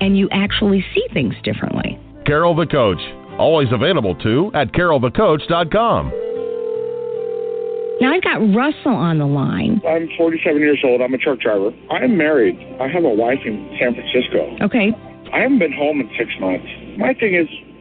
and you actually see things differently. Carol the Coach. Always available too at carolthecoach.com. Now I've got Russell on the line. I'm 47 years old. I'm a truck driver. I am married. I have a wife in San Francisco. Okay. I haven't been home in six months. My thing is,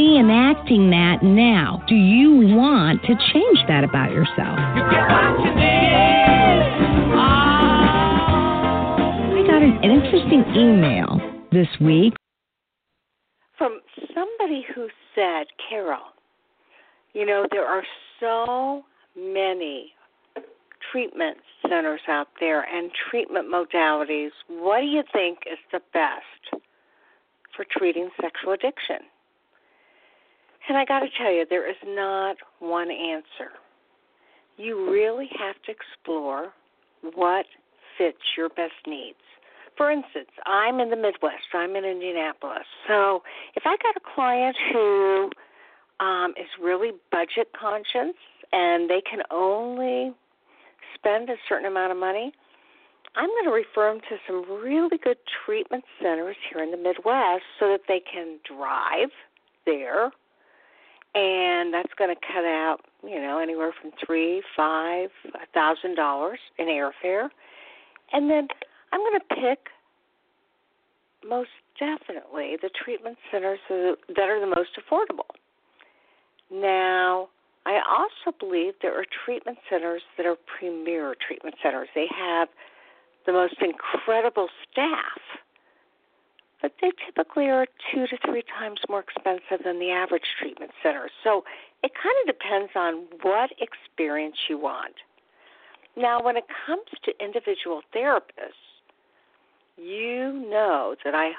reenacting that now. Do you want to change that about yourself? I got an, an interesting email this week. from somebody who said, Carol, you know, there are so many treatment centers out there and treatment modalities. What do you think is the best for treating sexual addiction? And I got to tell you, there is not one answer. You really have to explore what fits your best needs. For instance, I'm in the Midwest. I'm in Indianapolis. So if I got a client who um, is really budget conscious and they can only spend a certain amount of money, I'm going to refer them to some really good treatment centers here in the Midwest so that they can drive there, and that's going to cut out, you know, anywhere from three, five, a thousand dollars in airfare, and then I'm going to pick most definitely the treatment centers that are the most affordable. Now, I also believe there are treatment centers that are premier treatment centers. They have the most incredible staff, but they typically are two to three times more expensive than the average treatment center. So it kind of depends on what experience you want. Now, when it comes to individual therapists, you know that I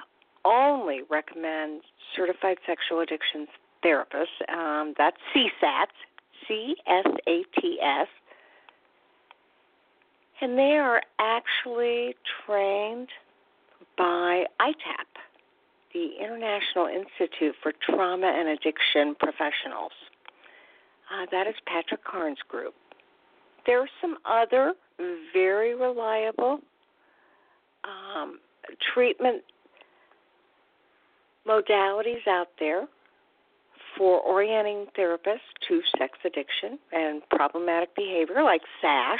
only recommend certified sexual addictions therapists. Um, that's CSATs, C S A T S. And they are actually trained by ITAP, the International Institute for Trauma and Addiction Professionals. Uh, that is Patrick Carnes' group. There are some other very reliable um, treatment modalities out there for orienting therapists to sex addiction and problematic behavior, like SASH.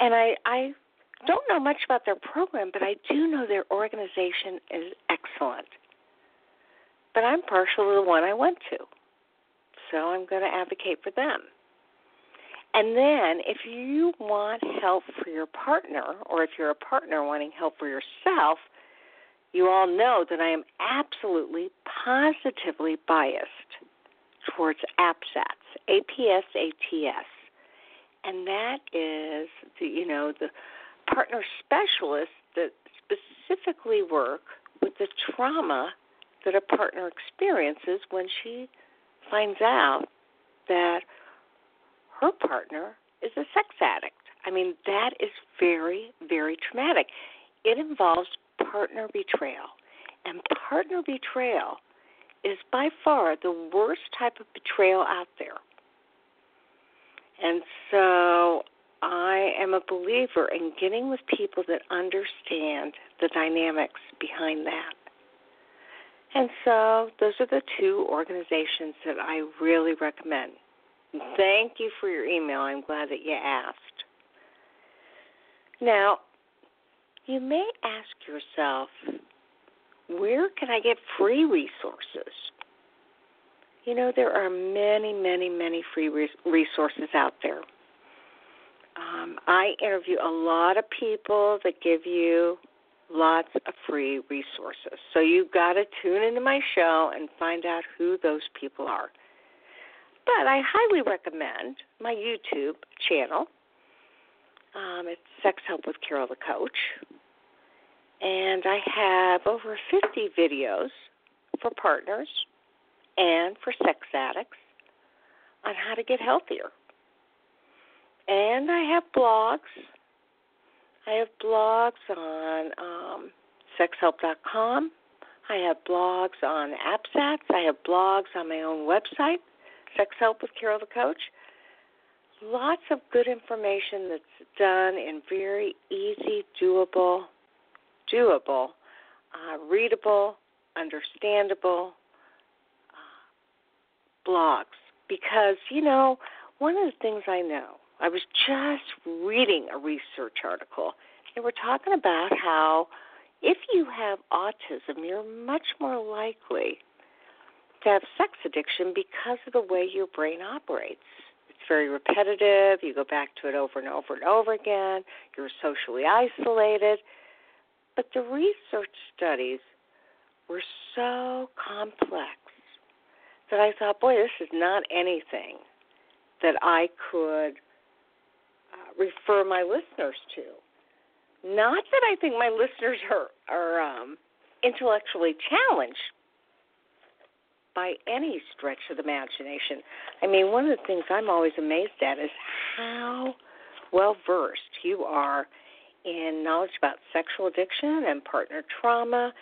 And I, I don't know much about their program, but I do know their organization is excellent. But I'm partial to the one I went to, so I'm going to advocate for them. And then, if you want help for your partner, or if you're a partner wanting help for yourself, you all know that I am absolutely positively biased towards APSATs, A-P-S-A-T-S, and that is the you know the partner specialists that specifically work with the trauma that a partner experiences when she finds out that her partner is a sex addict. I mean, that is very, very traumatic. It involves partner betrayal. And partner betrayal is by far the worst type of betrayal out there. And so I am a believer in getting with people that understand the dynamics behind that. And so those are the two organizations that I really recommend. Thank you for your email. I'm glad that you asked. Now, you may ask yourself, where can I get free resources? You know, there are many, many, many free resources out there. Um, I interview a lot of people that give you lots of free resources. So you've got to tune into my show and find out who those people are. But I highly recommend my YouTube channel. Um, it's Sex Help with Carol the Coach. And I have over 50 videos for partners and for sex addicts on how to get healthier. And I have blogs. I have blogs on um, sexhelp.com. I have blogs on APSATs. I have blogs on my own website, Sex Help with Carol the Coach. Lots of good information that's done in very easy, doable, doable, uh, readable, understandable uh, blogs. Because, you know, one of the things I know, I was just reading a research article. They were talking about how if you have autism, you're much more likely to have sex addiction because of the way your brain operates. It's very repetitive. You go back to it over and over and over again. You're socially isolated. But the research studies were so complex that I thought, boy, this is not anything that I could uh, refer my listeners to. Not that I think my listeners are are um, intellectually challenged by any stretch of the imagination. I mean, one of the things I'm always amazed at is how well versed you are in knowledge about sexual addiction and partner trauma.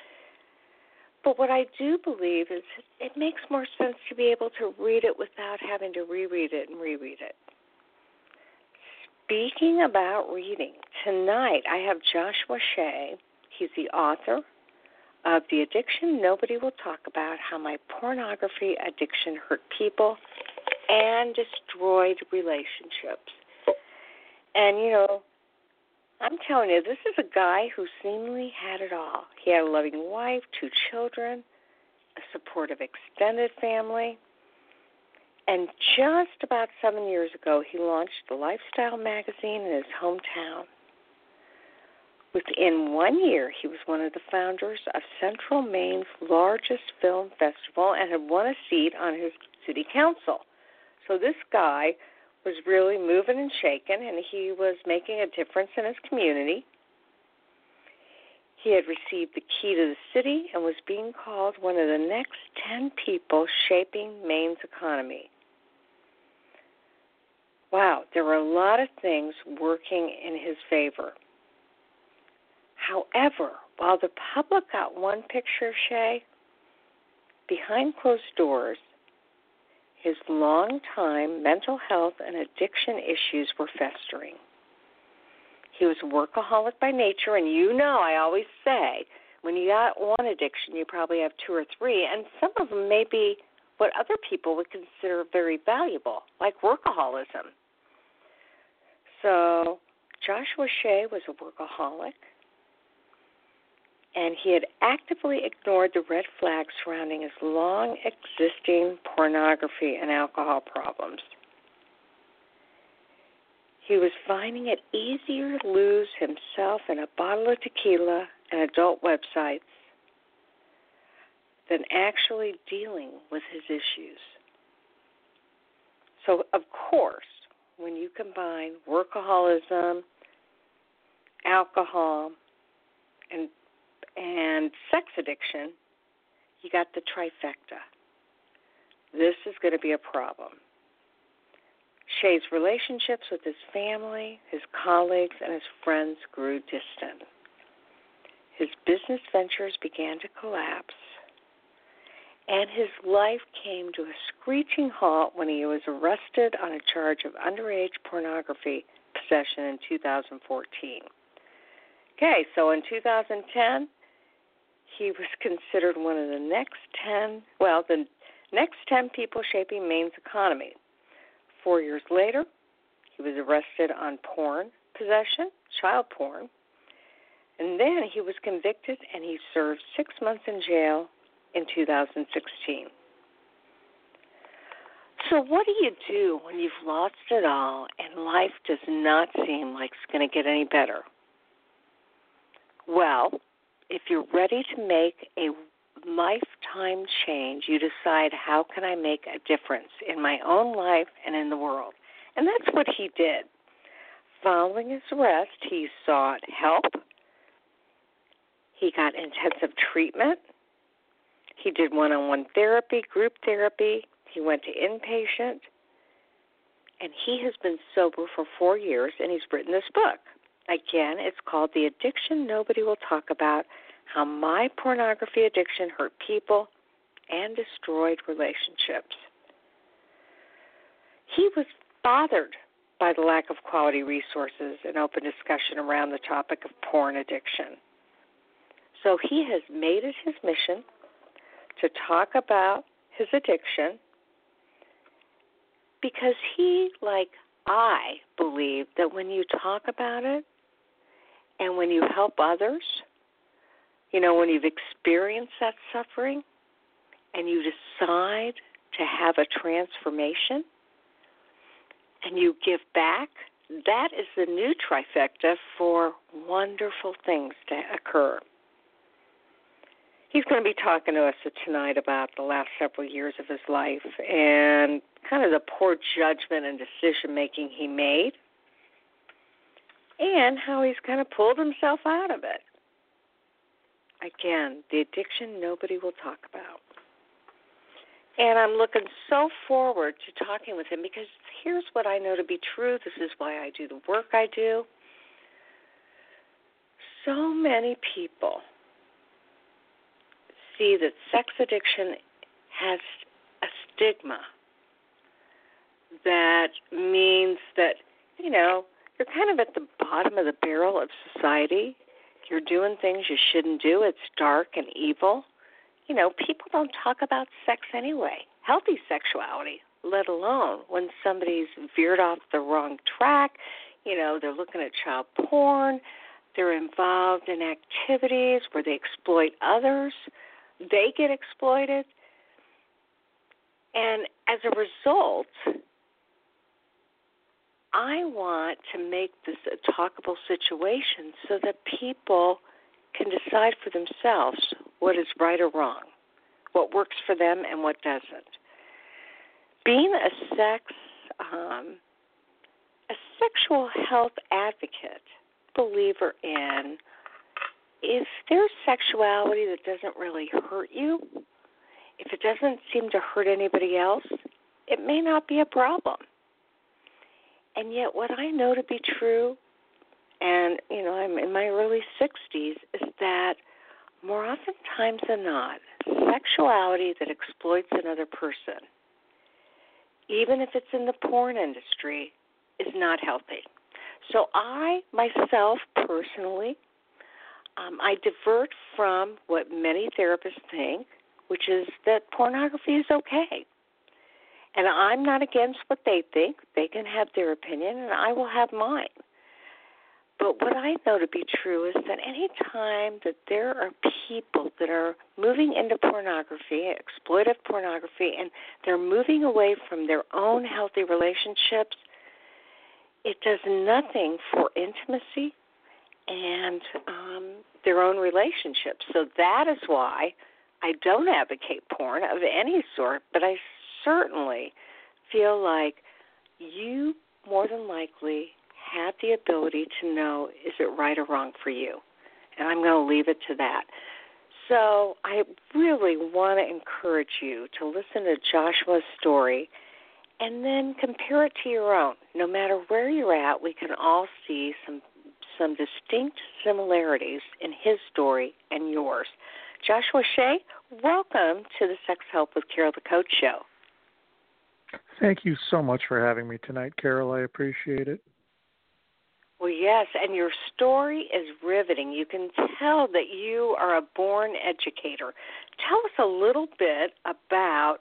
But what I do believe is it makes more sense to be able to read it without having to reread it and reread it. Speaking about reading, tonight I have Joshua Shea. He's the author of The Addiction Nobody Will Talk About How My Pornography Addiction Hurt People and Destroyed Relationships. And, you know, I'm telling you, this is a guy who seemingly had it all. He had a loving wife, two children, a supportive extended family. And just about seven years ago, he launched the Lifestyle magazine in his hometown. Within one year, he was one of the founders of Central Maine's largest film festival and had won a seat on his city council. So this guy was really moving and shaking, and he was making a difference in his community. He had received the key to the city and was being called one of the next 10 people shaping Maine's economy. Wow, there were a lot of things working in his favor. However, while the public got one picture of Shea, behind closed doors, his long-time mental health and addiction issues were festering. He was a workaholic by nature, and you know, I always say, when you got one addiction, you probably have two or three, and some of them may be what other people would consider very valuable, like workaholism. So, Joshua Shea was a workaholic and he had actively ignored the red flags surrounding his long existing pornography and alcohol problems. He was finding it easier to lose himself in a bottle of tequila and adult websites than actually dealing with his issues. So, of course, when you combine workaholism, alcohol, and and sex addiction, you got the trifecta. This is going to be a problem. Shea's relationships with his family, his colleagues, and his friends grew distant. His business ventures began to collapse. And his life came to a screeching halt when he was arrested on a charge of underage pornography possession in 2014. Okay, so in 2010, he was considered one of the next 10, well, the next 10 people shaping Maine's economy. Four years later, he was arrested on porn possession, child porn, and then he was convicted and he served six months in jail in 2016. So, what do you do when you've lost it all and life does not seem like it's going to get any better? Well, if you're ready to make a lifetime change, you decide how can I make a difference in my own life and in the world. And that's what he did. Following his arrest, he sought help. He got intensive treatment. He did one on one therapy, group therapy. He went to inpatient. And he has been sober for four years and he's written this book. Again, it's called The Addiction Nobody Will Talk About How My Pornography Addiction Hurt People and Destroyed Relationships. He was bothered by the lack of quality resources and open discussion around the topic of porn addiction. So he has made it his mission to talk about his addiction because he, like I, believe that when you talk about it and when you help others, you know, when you've experienced that suffering and you decide to have a transformation and you give back, that is the new trifecta for wonderful things to occur. He's going to be talking to us tonight about the last several years of his life and kind of the poor judgment and decision making he made and how he's kind of pulled himself out of it. Again, the addiction nobody will talk about. And I'm looking so forward to talking with him because here's what I know to be true. This is why I do the work I do. So many people see that sex addiction has a stigma that means that, you know, you're kind of at the bottom of the barrel of society. You're doing things you shouldn't do. It's dark and evil. You know, people don't talk about sex anyway, healthy sexuality, let alone when somebody's veered off the wrong track. You know, they're looking at child porn, they're involved in activities where they exploit others, they get exploited. And as a result, I want to make this a talkable situation so that people can decide for themselves what is right or wrong, what works for them and what doesn't. Being a sex um, a sexual health advocate, believer in if there's sexuality that doesn't really hurt you, if it doesn't seem to hurt anybody else, it may not be a problem. And yet, what I know to be true, and you know, I'm in my early 60s, is that more often times than not, sexuality that exploits another person, even if it's in the porn industry, is not healthy. So, I myself personally, um, I divert from what many therapists think, which is that pornography is okay. And I'm not against what they think. They can have their opinion, and I will have mine. But what I know to be true is that any time that there are people that are moving into pornography, exploitive pornography, and they're moving away from their own healthy relationships, it does nothing for intimacy and um, their own relationships. So that is why I don't advocate porn of any sort, but I certainly feel like you more than likely have the ability to know is it right or wrong for you. And I'm going to leave it to that. So I really want to encourage you to listen to Joshua's story and then compare it to your own. No matter where you're at, we can all see some some distinct similarities in his story and yours. Joshua Shea, welcome to the Sex Help with Carol the Coach show. Thank you so much for having me tonight, Carol. I appreciate it. Well, yes, and your story is riveting. You can tell that you are a born educator. Tell us a little bit about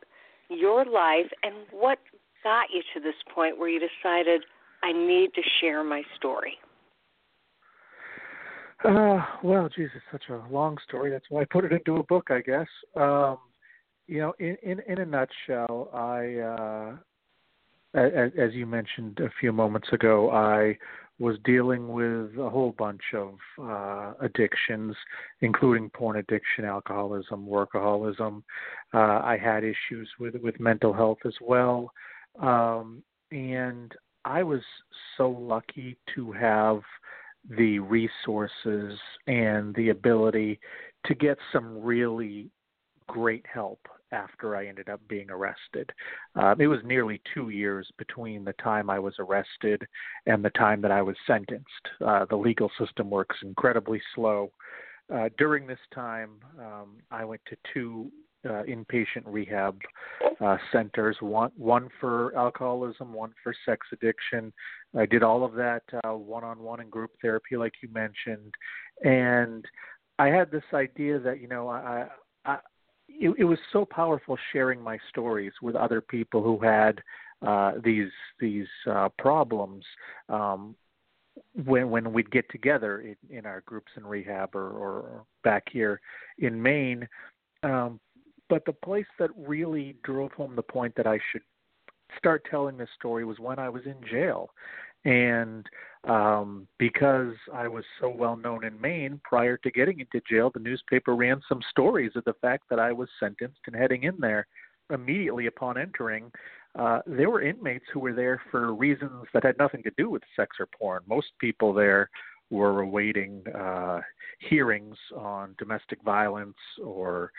your life and what got you to this point where you decided, I need to share my story. Uh, well, geez, it's such a long story. That's why I put it into a book, I guess. Um, you know, in in, in a nutshell, I, uh, as, as you mentioned a few moments ago, I was dealing with a whole bunch of uh, addictions, including porn addiction, alcoholism, workaholism. Uh, I had issues with with mental health as well, um, and I was so lucky to have the resources and the ability to get some really great help after I ended up being arrested. Um, it was nearly two years between the time I was arrested and the time that I was sentenced. Uh, the legal system works incredibly slow. Uh, during this time, um, I went to two uh, inpatient rehab uh, centers, one one for alcoholism, one for sex addiction. I did all of that one on one and group therapy, like you mentioned, and I had this idea that you know I, I it, it was so powerful sharing my stories with other people who had uh, these these uh, problems. Um, when when we'd get together in, in our groups in rehab or, or back here in Maine, um, but the place that really drove home the point that I should start telling this story was when I was in jail. And um, because I was so well known in Maine, prior to getting into jail, the newspaper ran some stories of the fact that I was sentenced and heading in there immediately upon entering. Uh, there were inmates who were there for reasons that had nothing to do with sex or porn. Most people there were awaiting uh, hearings on domestic violence or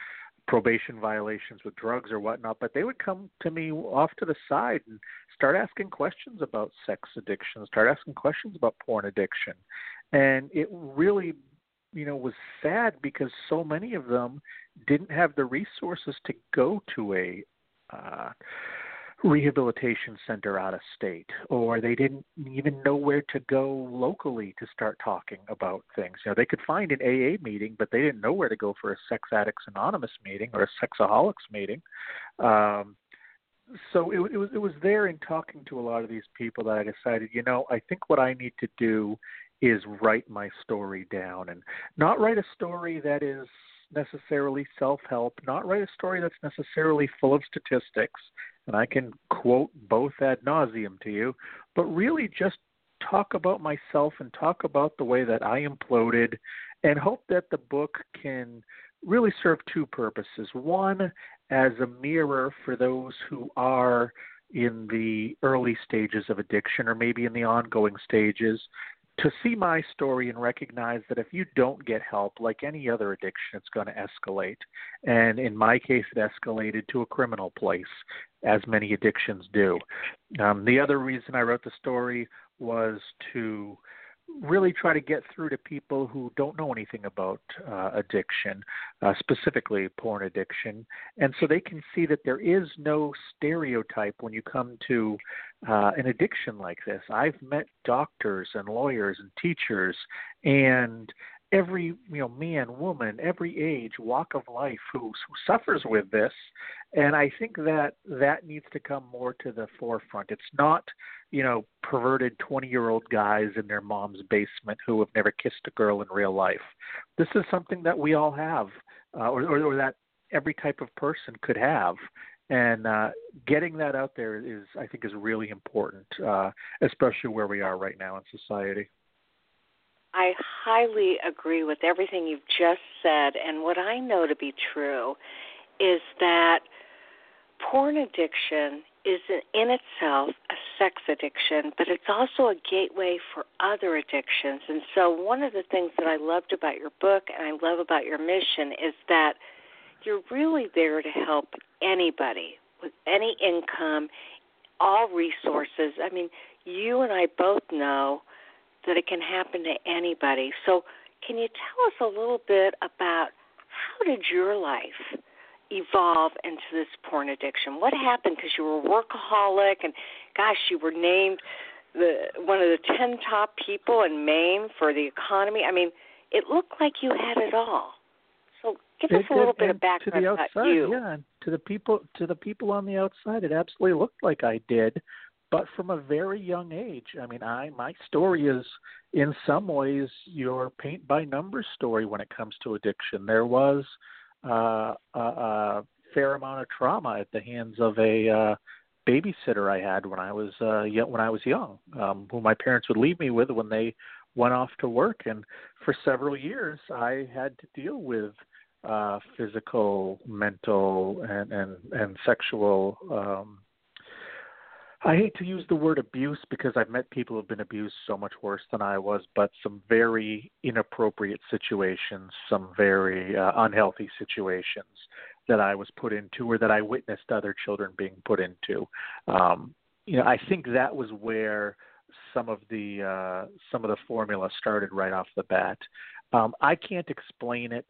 probation violations with drugs or whatnot, but they would come to me off to the side and start asking questions about sex addiction, start asking questions about porn addiction. And it really, you know, was sad because so many of them didn't have the resources to go to a uh rehabilitation center out of state or they didn't even know where to go locally to start talking about things. You know they could find an aa meeting but they didn't know where to go for a sex addicts anonymous meeting or a sexaholics meeting. Um so it, it was it was there in talking to a lot of these people that i decided you know i think what i need to do is write my story down and not write a story that is necessarily self help, not write a story that's necessarily full of statistics, and I can quote both ad nauseum to you, but really just talk about myself and talk about the way that I imploded and hope that the book can really serve two purposes. One, as a mirror for those who are in the early stages of addiction or maybe in the ongoing stages to see my story and recognize that if you don't get help, like any other addiction, it's going to escalate. And in my case, it escalated to a criminal place, as many addictions do. Um, the other reason I wrote the story was to really try to get through to people who don't know anything about uh, addiction, uh, specifically porn addiction, and so they can see that there is no stereotype when you come to uh, an addiction like this. I've met doctors and lawyers and teachers and every you know man woman every age walk of life who, who suffers with this. And i think that that needs to come more to the forefront. It's not you know perverted 20 year old guys in their mom's basement who have never kissed a girl in real life. This is something that we all have uh, or, or, or that every type of person could have. And uh, getting that out there is i think is really important uh, especially where we are right now in society I highly agree with everything you've just said. And what I know to be true is that porn addiction is in itself a sex addiction, but it's also a gateway for other addictions. And so, one of the things that I loved about your book and I love about your mission is that you're really there to help anybody with any income, all resources. I mean, you and I both know that it can happen to anybody. So, can you tell us a little bit about how did your life evolve into this porn addiction? What happened? Because you were a workaholic, and gosh, you were named the one of the ten top people in Maine for the economy. I mean, it looked like you had it all. So give us It a little did, bit of background to the about you. yeah, to the people to the people on the outside, it absolutely looked like I did, but from a very young age. I mean, I my story is in some ways your paint by numbers story when it comes to addiction. There was uh, a, a fair amount of trauma at the hands of a uh, babysitter I had when I was uh, when I was young, um, who my parents would leave me with when they went off to work, and for several years I had to deal with uh, physical, mental, and and and sexual. Um, I hate to use the word abuse because I've met people who've been abused so much worse than I was, but some very inappropriate situations, some very uh, unhealthy situations that I was put into or that I witnessed other children being put into. Um, you know, I think that was where some of the uh, some of the formula started right off the bat. Um, I can't explain it,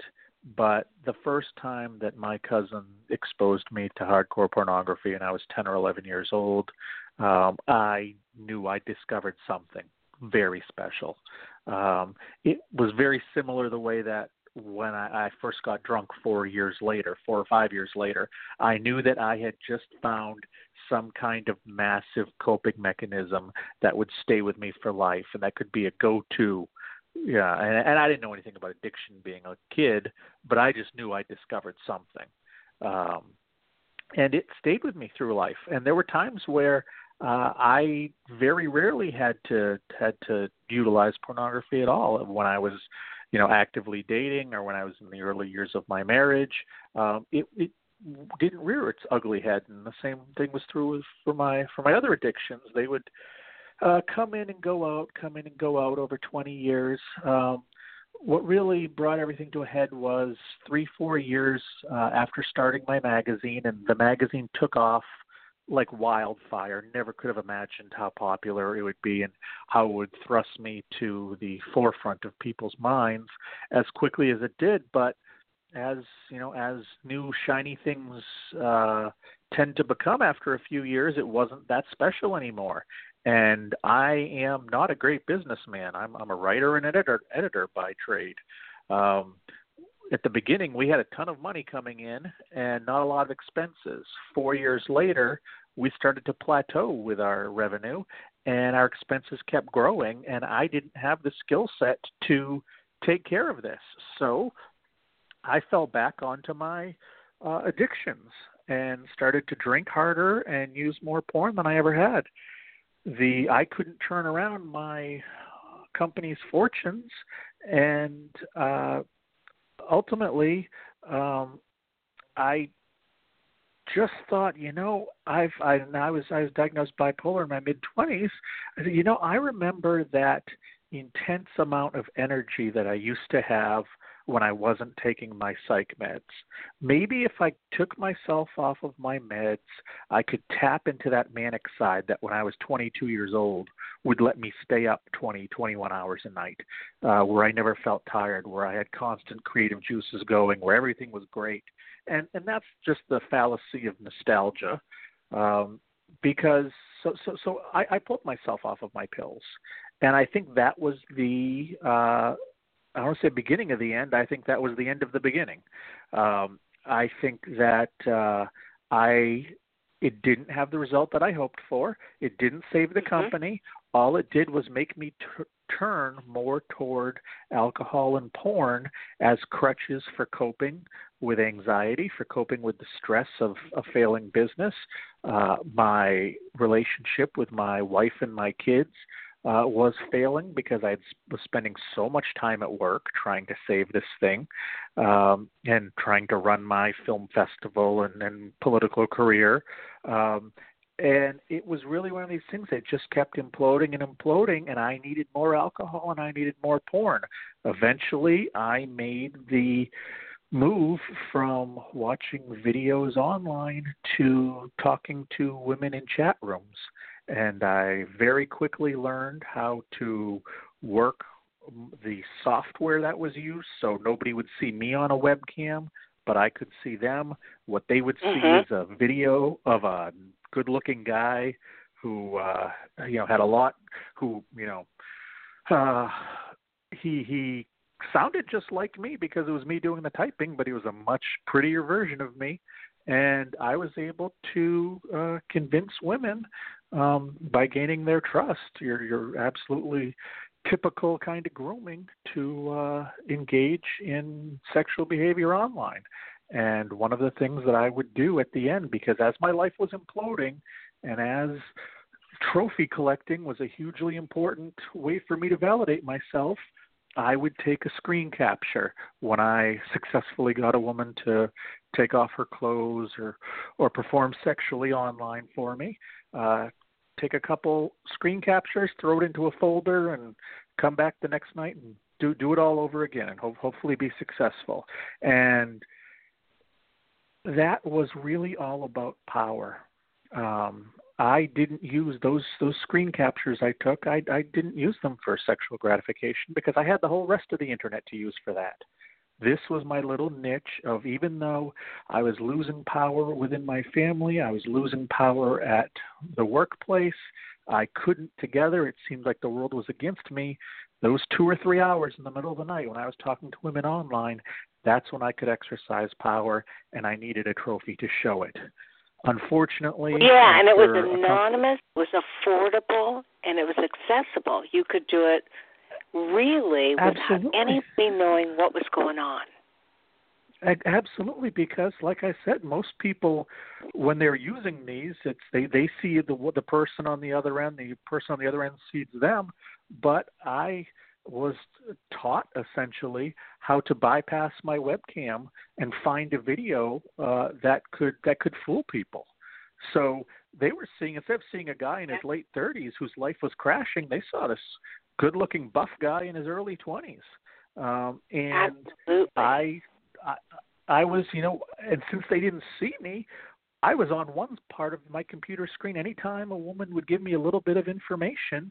but the first time that my cousin exposed me to hardcore pornography, and I was ten or eleven years old, um, I knew I discovered something very special. Um, it was very similar the way that when I, I first got drunk four years later, four or five years later, I knew that I had just found some kind of massive coping mechanism that would stay with me for life, and that could be a go-to. Yeah, and, and I didn't know anything about addiction being a kid, but I just knew I discovered something, um, and it stayed with me through life. And there were times where uh, I very rarely had to had to utilize pornography at all when I was you know actively dating or when I was in the early years of my marriage. Um, it, it didn't rear its ugly head, and the same thing was true for my for my other addictions. They would uh, come in and go out, come in and go out over 20 years. Um, what really brought everything to a head was three, four years uh, after starting my magazine, and the magazine took off like wildfire. Never could have imagined how popular it would be and how it would thrust me to the forefront of people's minds as quickly as it did. But as you know, as new shiny things uh, tend to become after a few years, it wasn't that special anymore. And I am not a great businessman. I'm, I'm a writer and editor, editor by trade. Um, at the beginning we had a ton of money coming in and not a lot of expenses. Four years later, we started to plateau with our revenue and our expenses kept growing and I didn't have the skill set to take care of this. So I fell back onto my uh, addictions and started to drink harder and use more porn than I ever had. The I couldn't turn around my company's fortunes and uh ultimately, um, I just thought, you know, I've I, I was I was diagnosed bipolar in my mid twenties. You know, I remember that intense amount of energy that I used to have when I wasn't taking my psych meds. Maybe if I took myself off of my meds, I could tap into that manic side that when I was 22 years old would let me stay up 20, 21 hours a night, uh, where I never felt tired, where I had constant creative juices going, where everything was great. And and that's just the fallacy of nostalgia. Um, because so so so I, I pulled myself off of my pills. And I think that was the uh I don't say beginning of the end. I think that was the end of the beginning. Um, I think that uh, I it didn't have the result that I hoped for. It didn't save the Mhm. company. All it did was make me t- turn more toward alcohol and porn as crutches for coping with anxiety, for coping with the stress of a failing business, uh, my relationship with my wife and my kids uh, was failing because I was spending so much time at work trying to save this thing um, and trying to run my film festival and, and political career. Um, and it was really one of these things that just kept imploding and imploding, and I needed more alcohol and I needed more porn. Eventually, I made the move from watching videos online to talking to women in chat rooms and I very quickly learned how to work the software that was used, so nobody would see me on a webcam, but I could see them. What they would see Mhm. is a video of a good-looking guy who, uh, you know, had a lot, who, you know, uh, he he sounded just like me because it was me doing the typing, but he was a much prettier version of me, and I was able to uh, convince women um, by gaining their trust. You're you're absolutely typical kind of grooming to uh, engage in sexual behavior online. And one of the things that I would do at the end, because as my life was imploding, and as trophy collecting was a hugely important way for me to validate myself, I would take a screen capture when I successfully got a woman to take off her clothes or or perform sexually online for me. Uh, take a couple screen captures, throw it into a folder, and come back the next night and do do it all over again, and ho- hopefully be successful. And that was really all about power. Um, I didn't use those those screen captures I took. I I didn't use them for sexual gratification because I had the whole rest of the internet to use for that. This was my little niche of even though I was losing power within my family, I was losing power at the workplace. I couldn't together. It seemed like the world was against me. Those two or three hours in the middle of the night when I was talking to women online, that's when I could exercise power, and I needed a trophy to show it. Unfortunately, Yeah, and it was after a couple- anonymous, it was affordable, and it was accessible. You could do it really without anybody knowing what was going on. Absolutely, because like I said, most people when they're using these, it's they they see the the person on the other end, the person on the other end sees them. But I was taught essentially how to bypass my webcam and find a video uh, that could that could fool people. So they were seeing instead of seeing a guy in his late 30s whose life was crashing, they saw this good-looking buff guy in his early 20s. Um, and Absolutely. I, I I was, you know, and since they didn't see me, I was on one part of my computer screen anytime a woman would give me a little bit of information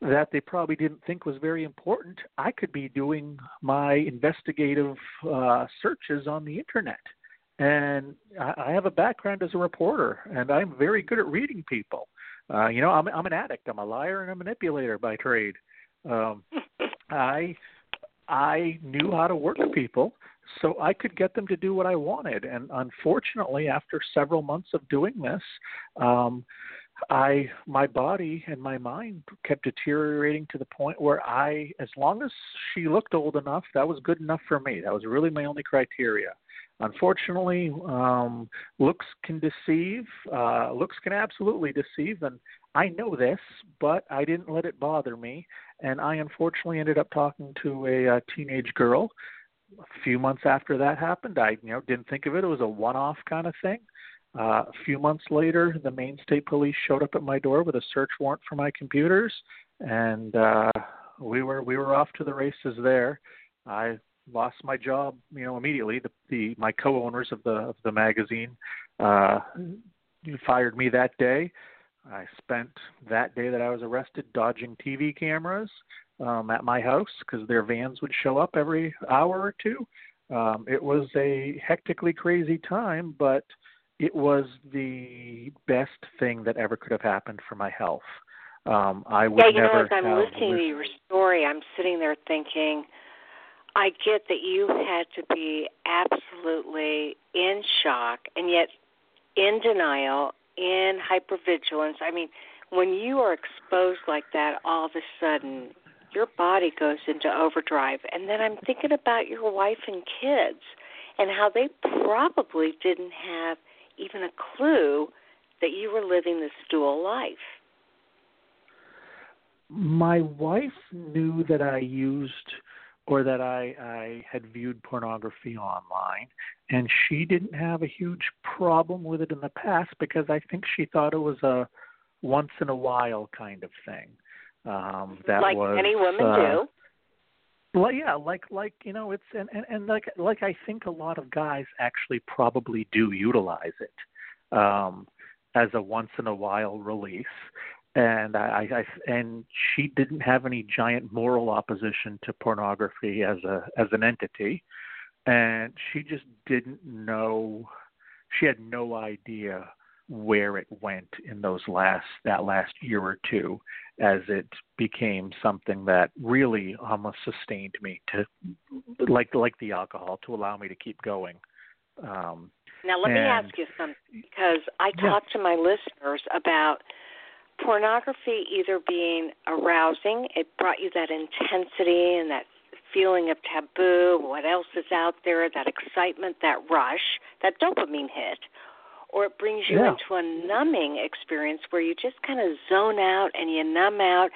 that they probably didn't think was very important, I could be doing my investigative uh, searches on the internet. And I, I have a background as a reporter, and I'm very good at reading people. Uh, you know, I'm, I'm an addict. I'm a liar and a manipulator by trade. Um, I I knew how to work people, so I could get them to do what I wanted. And unfortunately, after several months of doing this, um, I my body and my mind kept deteriorating to the point where I, as long as she looked old enough, that was good enough for me. That was really my only criteria. Unfortunately, um, looks can deceive. Uh, looks can absolutely deceive, and I know this, but I didn't let it bother me. And I unfortunately ended up talking to a, uh teenage girl. A few months after that happened, I you know didn't think of it. It was a one-off kind of thing. Uh, a few months later, the Maine State Police showed up at my door with a search warrant for my computers, and uh, we were we were off to the races there. I lost my job, you know, immediately. The, the my co-owners of the of the magazine uh, fired me that day. I spent that day that I was arrested dodging TV cameras um, at my house because their vans would show up every hour or two. Um, it was a hectically crazy time, but it was the best thing that ever could have happened for my health. Um, I would yeah, you never know, as I'm listening to your story, I'm sitting there thinking, I get that you had to be absolutely in shock and yet in denial, in hypervigilance. I mean, when you are exposed like that, all of a sudden your body goes into overdrive. And then I'm thinking about your wife and kids and how they probably didn't have even a clue that you were living this dual life. my wife knew that I used or that I, I had viewed pornography online, and she didn't have a huge problem with it in the past because I think she thought it was a once in a while kind of thing. Um, that like was many women uh, do. well, yeah, like like you know, it's and, and and like like I think a lot of guys actually probably do utilize it um, as a once in a while release. And I, I and she didn't have any giant moral opposition to pornography as a as an entity, and she just didn't know. She had no idea where it went in those last that last year or two as it became something that really almost sustained me to like like the alcohol to allow me to keep going um now let and, me ask you something because i yeah. talk to my listeners about pornography either being arousing it brought you that intensity and that feeling of taboo what else is out there that excitement that rush that dopamine hit or it brings you yeah. into a numbing experience where you just kind of zone out and you numb out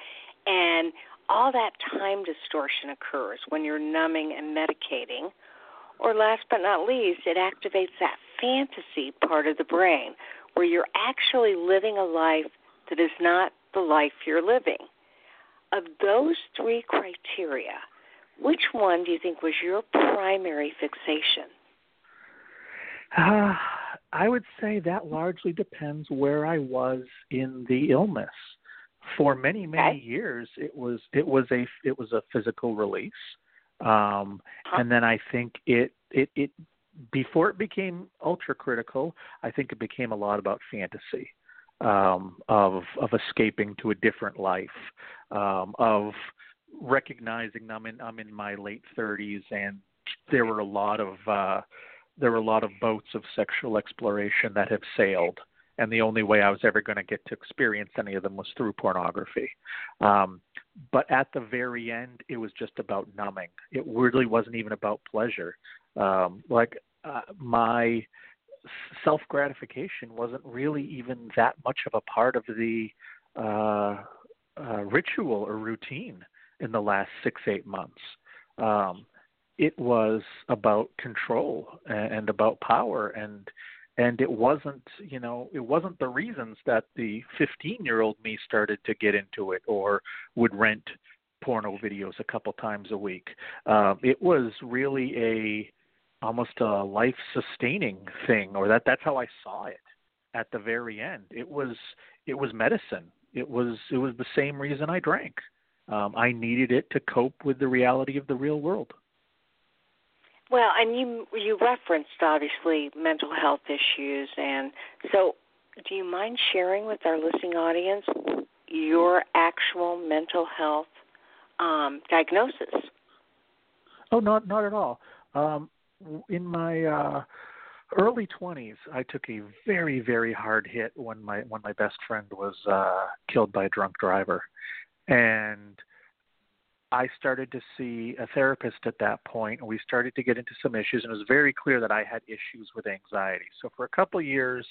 and all that time distortion occurs when you're numbing and medicating or last but not least it activates that fantasy part of the brain where you're actually living a life that is not the life you're living of those three criteria which one do you think was your primary fixation uh, I would say that largely depends where I was in the illness. For many many okay. years, it was it was a it was a physical release, um, huh. and then I think it it it before it became ultra critical, I think it became a lot about fantasy um, of of escaping to a different life, um, of recognizing I'm in I'm in my late 30s and there were a lot of uh, there were a lot of boats of sexual exploration that have sailed, and the only way I was ever going to get to experience any of them was through pornography. Um, but at the very end, it was just about numbing. It really wasn't even about pleasure. Um, like uh, my self gratification wasn't really even that much of a part of the uh, uh, ritual or routine in the last six eight months. Um, it was about control and about power and and it wasn't you know it wasn't the reasons that the 15 year old me started to get into it or would rent porno videos a couple times a week um it was really a almost a life sustaining thing or that that's how i saw it at the very end it was it was medicine it was it was the same reason i drank um i needed it to cope with the reality of the real world well, and you you referenced obviously mental health issues, and so do you mind sharing with our listening audience your actual mental health um, diagnosis? Oh, not not at all. Um, in my uh, early twenties, I took a very very hard hit when my when my best friend was uh, killed by a drunk driver, and I started to see a therapist at that point, and we started to get into some issues, and it was very clear that I had issues with anxiety. So for a couple of years,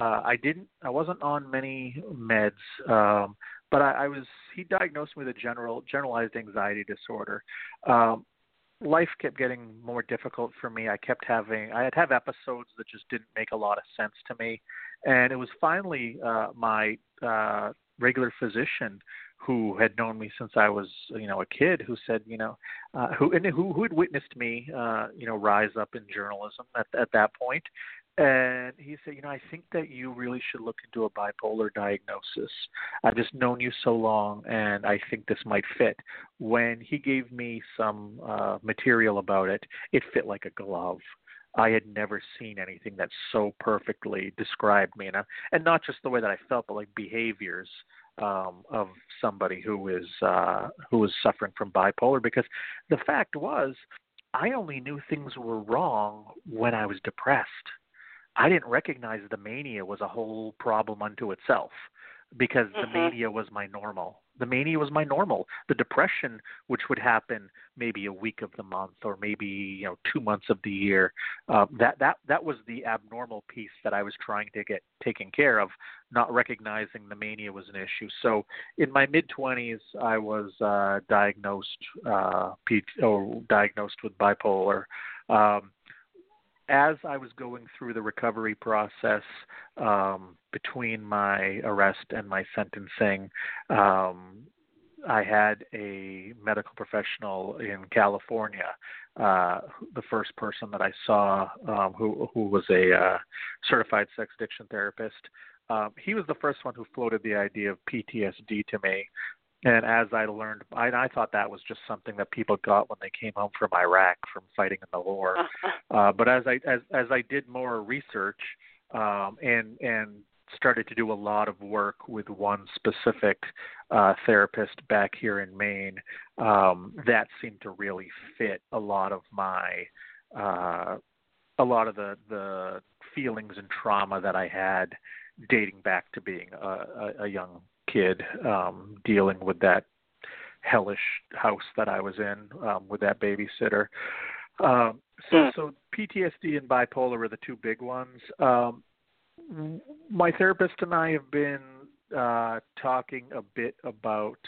uh, I didn't, I wasn't on many meds, um, but I, I was. He diagnosed me with a general, generalized anxiety disorder. Um, life kept getting more difficult for me. I kept having, I'd have episodes that just didn't make a lot of sense to me, and it was finally uh, my uh, regular physician who had known me since I was, you know, a kid, who said, you know, uh, who and who who had witnessed me, uh, you know, rise up in journalism at at that point, and he said, you know, I think that you really should look into a bipolar diagnosis. I've just known you so long, and I think this might fit. When he gave me some uh, material about it, it fit like a glove. I had never seen anything that so perfectly described me, and, I, and not just the way that I felt, but like behaviors um, of somebody who is uh, who was suffering from bipolar. Because the fact was, I only knew things were wrong when I was depressed. I didn't recognize the mania was a whole problem unto itself because mm-hmm. the mania was my normal. The mania was my normal. The depression, which would happen maybe a week of the month or maybe you know two months of the year, uh, that that that was the abnormal piece that I was trying to get taken care of, not recognizing the mania was an issue. So in my mid twenties, I was uh, diagnosed uh, P- or diagnosed with bipolar. Um, as I was going through the recovery process um, between my arrest and my sentencing, um, I had a medical professional in California, uh, the first person that I saw um, who who was a uh, certified sex addiction therapist, um, he was the first one who floated the idea of PTSD to me. And as I learned, I, I thought that was just something that people got when they came home from Iraq from fighting in the war. Uh, but as I as as I did more research um, and and started to do a lot of work with one specific uh, therapist back here in Maine, um, that seemed to really fit a lot of my uh, a lot of the the feelings and trauma that I had dating back to being a, a, a young kid um, dealing with that hellish house that I was in um, with that babysitter. Um, so, mm. so PTSD and bipolar are the two big ones. Um, my therapist and I have been uh, talking a bit about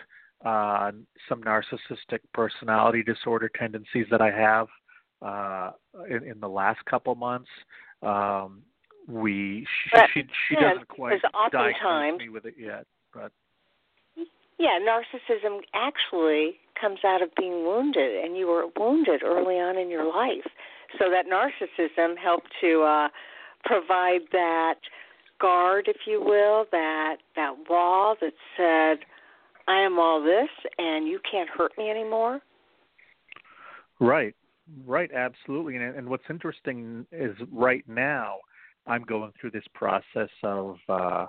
uh, some narcissistic personality disorder tendencies that I have uh, in, in the last couple months. Um, we she but, she, she yeah, doesn't quite diagnose me with it yet, but yeah, narcissism actually comes out of being wounded, and you were wounded early on in your life. So that narcissism helped to uh, provide that guard, if you will, that that wall that said, "I am all this, and you can't hurt me anymore." Right, right, absolutely. And, and what's interesting is right now I'm going through this process of uh,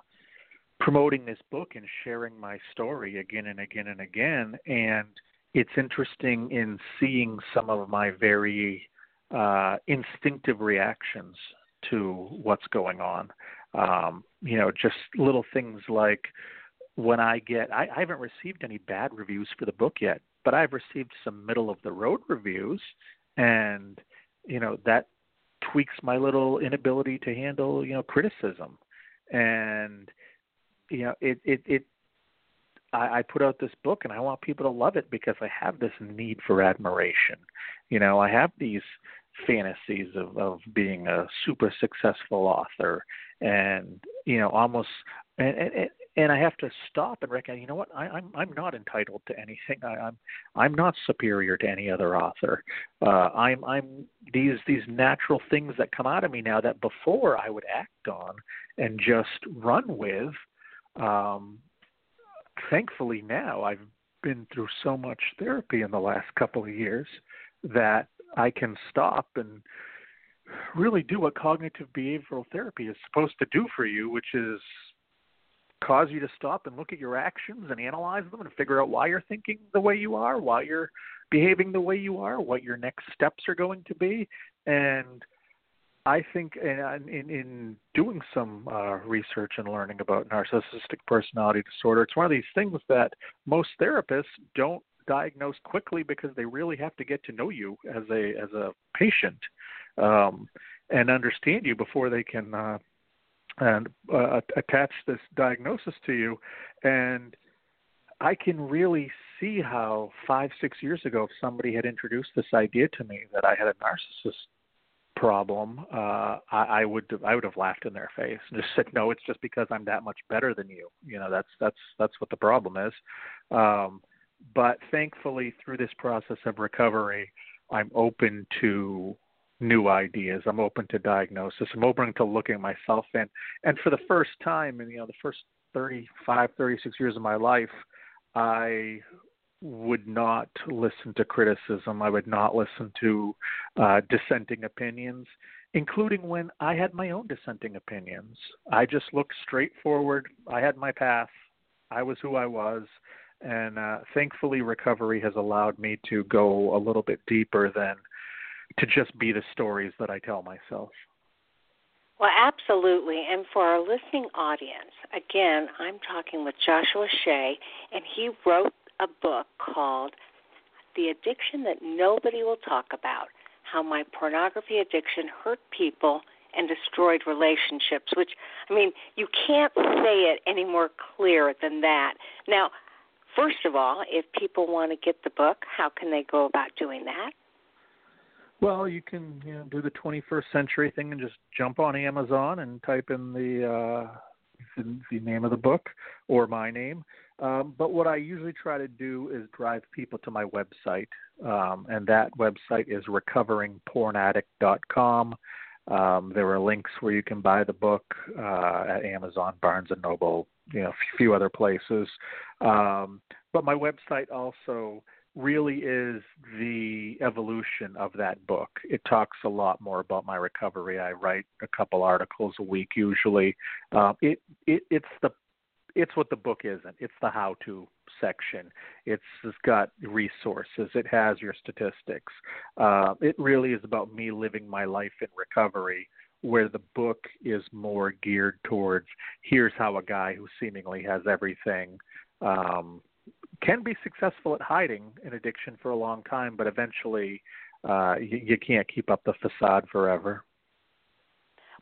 promoting this book and sharing my story again and again and again. And it's interesting in seeing some of my very uh, instinctive reactions to what's going on. Um, you know, just little things like when I get, I, I haven't received any bad reviews for the book yet, but I've received some middle of the road reviews, and you know that tweaks my little inability to handle you know criticism and you know it it it I, I put out this book and I want people to love it because I have this need for admiration. You know, I have these fantasies of of being a super successful author and you know almost and, and and I have to stop and recognize, you know what, I, I'm I'm not entitled to anything. I, I'm I'm not superior to any other author. Uh, I'm I'm these these natural things that come out of me now that before I would act on and just run with. Um, thankfully now I've been through so much therapy in the last couple of years that I can stop and really do what cognitive behavioral therapy is supposed to do for you, which is cause you to stop and look at your actions and analyze them and figure out why you're thinking the way you are, why you're behaving the way you are, what your next steps are going to be. And I think in, in, in doing some uh, research and learning about narcissistic personality disorder, it's one of these things that most therapists don't diagnose quickly because they really have to get to know you as a as a patient um, and understand you before they can uh, and uh, attach this diagnosis to you. And i can really see how five six years ago if somebody had introduced this idea to me that i had a narcissist problem uh I, I would i would have laughed in their face and just said no it's just because i'm that much better than you you know that's that's that's what the problem is um but thankfully through this process of recovery i'm open to new ideas. I'm open to diagnosis. I'm open to looking at myself and and for the first time in you know the first 35, 36 years of my life, I would not listen to criticism. I would not listen to uh, dissenting opinions, including when I had my own dissenting opinions. I just looked straight forward. I had my path. I was who I was. And uh, thankfully, recovery has allowed me to go a little bit deeper than to just be the stories that I tell myself. Well, absolutely. And for our listening audience, again, I'm talking with Joshua Shea, and he wrote a book called The Addiction That Nobody Will Talk About How My Pornography Addiction Hurt People and Destroyed Relationships, which, I mean, you can't say it any more clear than that. Now, first of all, if people want to get the book, how can they go about doing that? Well, you can you know, do the 21st century thing and just jump on Amazon and type in the uh, the, the name of the book or my name. Um, but what I usually try to do is drive people to my website, um, and that website is recoveringpornaddict.com. Um, there are links where you can buy the book uh, at Amazon, Barnes and Noble, you know, a few other places. Um, but my website also really is the evolution of that book. It talks a lot more about my recovery. I write a couple articles a week usually. Um, it, it it's the it's what the book isn't. It's the how to section. It's, it's got resources. It has your statistics. Uh, it really is about me living my life in recovery, where the book is more geared towards here's how a guy who seemingly has everything um, can be successful at hiding an addiction for a long time, but eventually uh, you, you can't keep up the facade forever.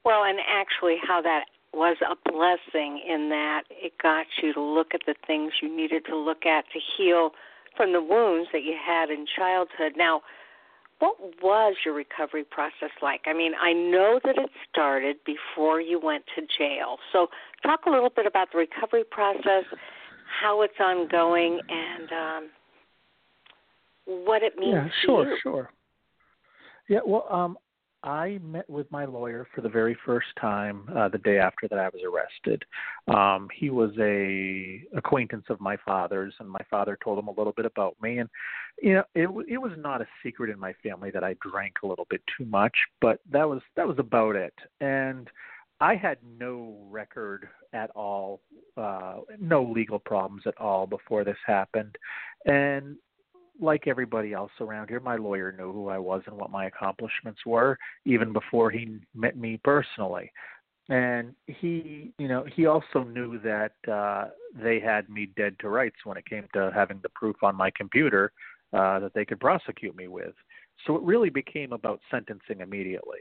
Well, and actually, how that was a blessing in that it got you to look at the things you needed to look at to heal from the wounds that you had in childhood. Now, what was your recovery process like? I mean, I know that it started before you went to jail. So, talk a little bit about the recovery process, how it's ongoing, and um, what it means. Yeah, sure, sure. Yeah, well, um, I met with my lawyer for the very first time uh, the day after that I was arrested. Um, he was a acquaintance of my father's, and my father told him a little bit about me. And you know, it it was not a secret in my family that I drank a little bit too much, but that was that was about it. And I had no record at all, uh, no legal problems at all before this happened. And like everybody else around here, my lawyer knew who I was and what my accomplishments were even before he met me personally. And he, you know, he also knew that uh, they had me dead to rights when it came to having the proof on my computer uh, that they could prosecute me with. So it really became about sentencing immediately.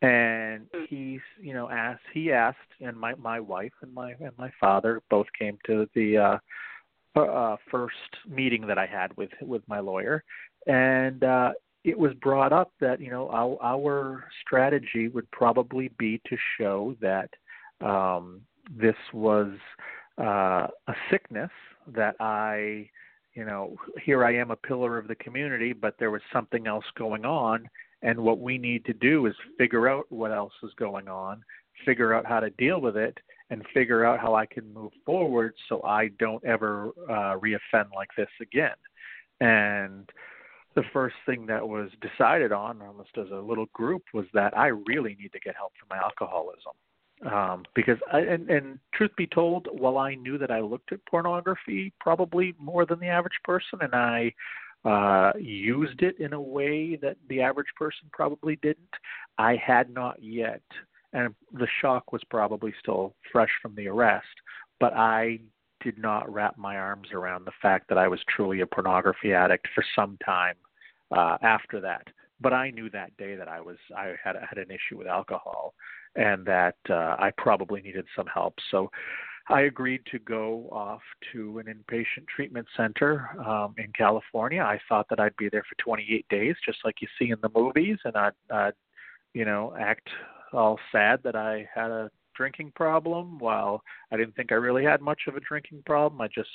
And he, you know, asked. He asked, and my my wife and my and my father both came to the uh, uh, first meeting that I had with with my lawyer, and uh, it was brought up that you know our, our strategy would probably be to show that um, this was uh, a sickness that I, you know, here I am a pillar of the community, but there was something else going on, and what we need to do is figure out what else is going on, figure out how to deal with it, and figure out how I can move forward so I don't ever uh, reoffend like this again. And the first thing that was decided on, almost as a little group, was that I really need to get help for my alcoholism. Um, because, I, and, and truth be told, while I knew that I looked at pornography probably more than the average person, and I uh, used it in a way that the average person probably didn't, I had not yet and the shock was probably still fresh from the arrest, but I did not wrap my arms around the fact that I was truly a pornography addict for some time uh, after that. But I knew that day that I was I had had an issue with alcohol, and that uh, I probably needed some help. So I agreed to go off to an inpatient treatment center um, in California. I thought that I'd be there for 28 days, just like you see in the movies, and I'd, I'd you know, act all sad that I had a drinking problem. While I didn't think I really had much of a drinking problem, I just,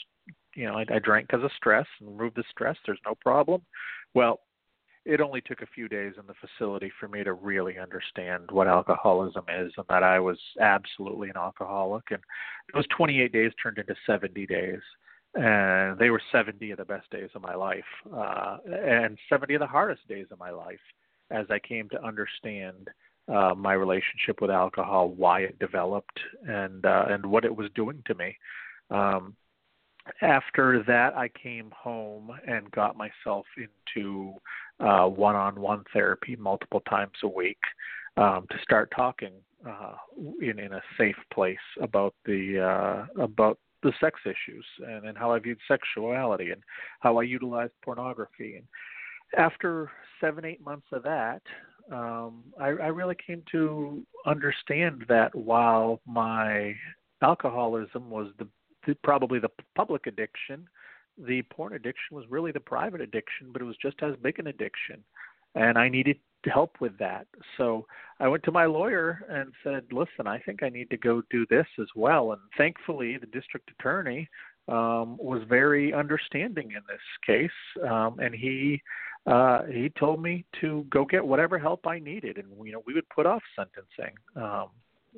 you know, I, I drank because of stress and removed the stress. There's no problem. Well, it only took a few days in the facility for me to really understand what alcoholism is and that I was absolutely an alcoholic. And those 28 days turned into 70 days. And they were 70 of the best days of my life, uh, and 70 of the hardest days of my life as I came to understand uh, my relationship with alcohol, why it developed, and uh, and what it was doing to me. Um, after that, I came home and got myself into uh, one-on-one therapy multiple times a week um, to start talking uh, in in a safe place about the uh, about the sex issues and, and how I viewed sexuality and how I utilized pornography. And after seven eight months of that, um, I, I really came to understand that while my alcoholism was the, the probably the public addiction, the porn addiction was really the private addiction, but it was just as big an addiction. And I needed help with that. So I went to my lawyer and said, "Listen, I think I need to go do this as well." And thankfully, the district attorney um, was very understanding in this case, um, and he uh, he told me to go get whatever help I needed, and you know we would put off sentencing. Um,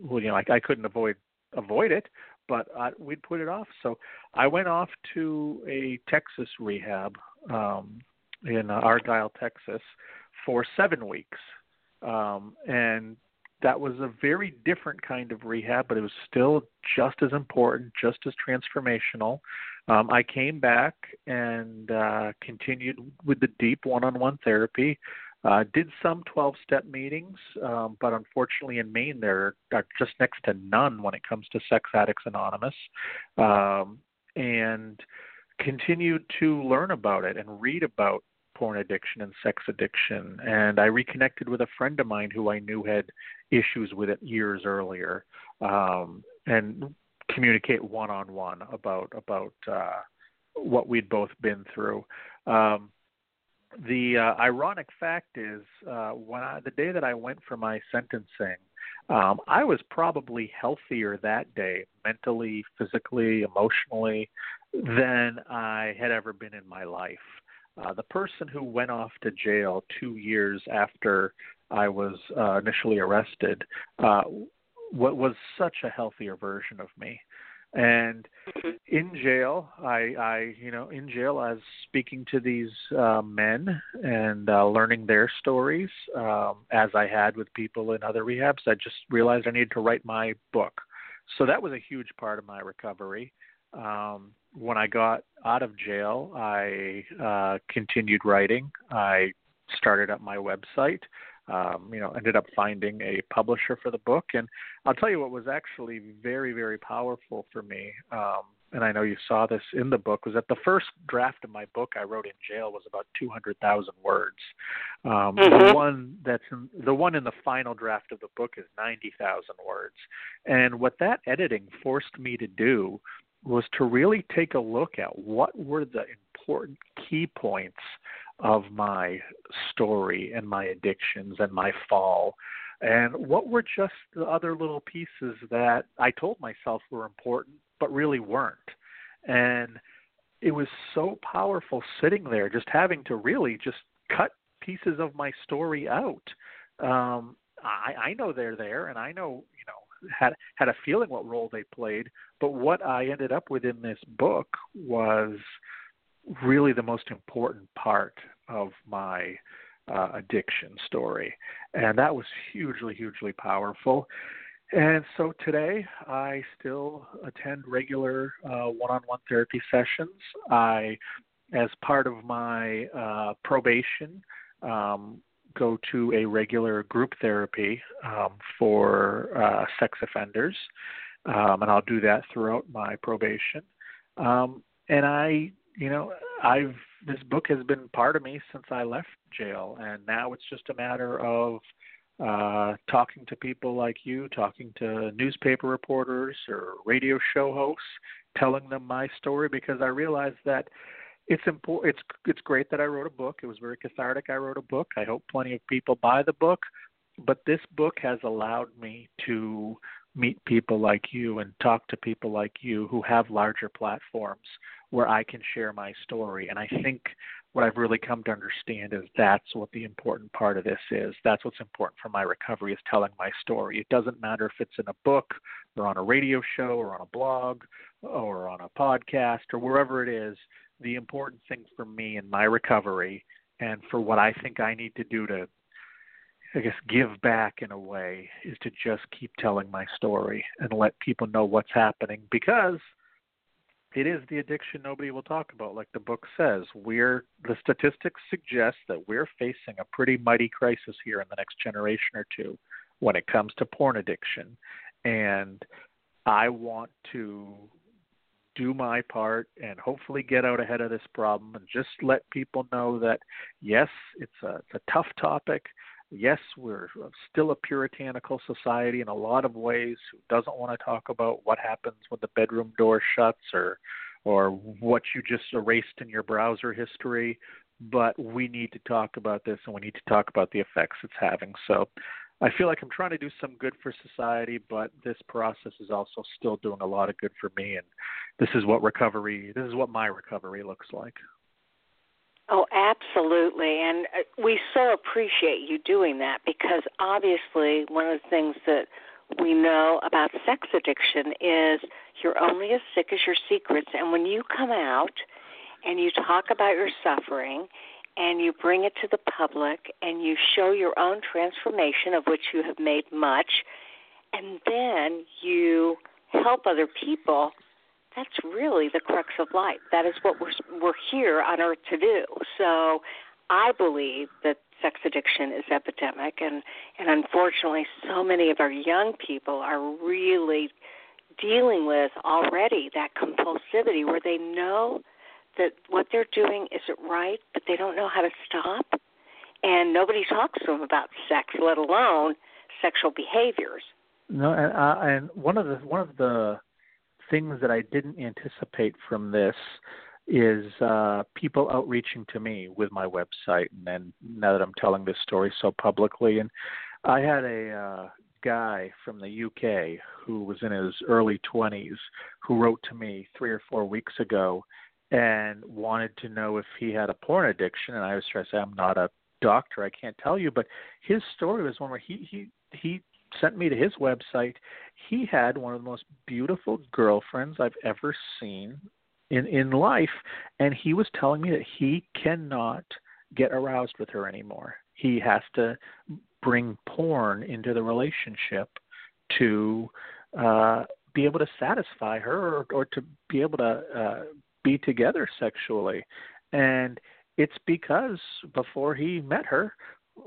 well, you know, I, I couldn't avoid avoid it, but I, we'd put it off. So I went off to a Texas rehab um, in uh, Argyle, Texas, for seven weeks, um, and that was a very different kind of rehab, but it was still just as important, just as transformational. Um, I came back and uh, continued with the deep one-on-one therapy. Uh, did some 12-step meetings, um, but unfortunately in Maine there are just next to none when it comes to Sex Addicts Anonymous, um, and continued to learn about it and read about porn addiction and sex addiction. And I reconnected with a friend of mine who I knew had issues with it years earlier, um, and communicate one on one about about uh, what we'd both been through. Um, the uh, ironic fact is, uh, when I, the day that I went for my sentencing, um, I was probably healthier that day, mentally, physically, emotionally, than I had ever been in my life. Uh, the person who went off to jail two years after I was uh, initially arrested uh, what was such a healthier version of me. And mm-hmm. in jail, I, I, you know, in jail, I was speaking to these uh, men and uh, learning their stories, um, as I had with people in other rehabs. I just realized I needed to write my book, so that was a huge part of my recovery. Um, when I got out of jail, I uh, continued writing. I started up my website. Um, you know, ended up finding a publisher for the book, and I'll tell you what was actually very, very powerful for me. Um, and I know you saw this in the book, was that the first draft of my book I wrote in jail was about 200,000 words. Um, mm-hmm. The one that's in, the one in the final draft of the book is 90,000 words. And what that editing forced me to do was to really take a look at what were the important key points of my story and my addictions and my fall. And what were just the other little pieces that I told myself were important but really weren't. And it was so powerful sitting there just having to really just cut pieces of my story out. Um I, I know they're there and I know you know had had a feeling what role they played, but what I ended up with in this book was really the most important part of my uh, addiction story, and that was hugely, hugely powerful. And so today, I still attend regular uh, one-on-one therapy sessions. I, as part of my uh, probation, um, go to a regular group therapy um, for uh, sex offenders, um, and I'll do that throughout my probation. Um, and I, you know, I've this book has been part of me since I left jail, and now it's just a matter of uh, talking to people like you, talking to newspaper reporters or radio show hosts, telling them my story because I realize that it's important. It's it's great that I wrote a book. It was very cathartic. I wrote a book. I hope plenty of people buy the book. But this book has allowed me to meet people like you and talk to people like you who have larger platforms where I can share my story. And I think what I've really come to understand is that's what the important part of this is. That's what's important for my recovery is telling my story. It doesn't matter if it's in a book or on a radio show or on a blog or on a podcast or wherever it is the important thing for me in my recovery and for what I think I need to do to I guess give back in a way is to just keep telling my story and let people know what's happening because it is the addiction nobody will talk about. Like the book says we're the statistics suggest that we're facing a pretty mighty crisis here in the next generation or two when it comes to porn addiction. And i want to do my part and hopefully get out ahead of this problem and just let people know that yes, it's a, it's a tough topic. Yes, we're still a puritanical society in a lot of ways who doesn't want to talk about what happens when the bedroom door shuts or or what you just erased in your browser history. but we need to talk about this and we need to talk about the effects it's having. So I feel like I'm trying to do some good for society, but this process is also still doing a lot of good for me. And this is what recovery, this is what my recovery looks like. Oh, absolutely. And uh, we so appreciate you doing that because obviously, one of the things that we know about sex addiction is you're only as sick as your secrets. And when you come out and you talk about your suffering and you bring it to the public and you show your own transformation of which you have made much, and then you help other people, that's really the crux of life. That is what we're we're here on earth to do. So I believe that sex addiction is epidemic and and unfortunately so many of our young people are really dealing with already that compulsivity where they know that what they're doing isn't right but they don't know how to stop. And nobody talks to them about sex let alone sexual behaviors. No and, uh, and one of the one of the things that I didn't anticipate from this is uh, people outreaching to me with my website, and then now that I'm telling this story so publicly, and I had a uh, guy from the UK who was in his early 20s who wrote to me three or four weeks ago and wanted to know if he had a porn addiction, and I was trying to say I'm not a doctor, I can't tell you, but his story was one where he he he sent me to his website. He had one of the most beautiful girlfriends I've ever seen in in life and he was telling me that he cannot get aroused with her anymore he has to bring porn into the relationship to uh be able to satisfy her or, or to be able to uh be together sexually. And it's because before he met her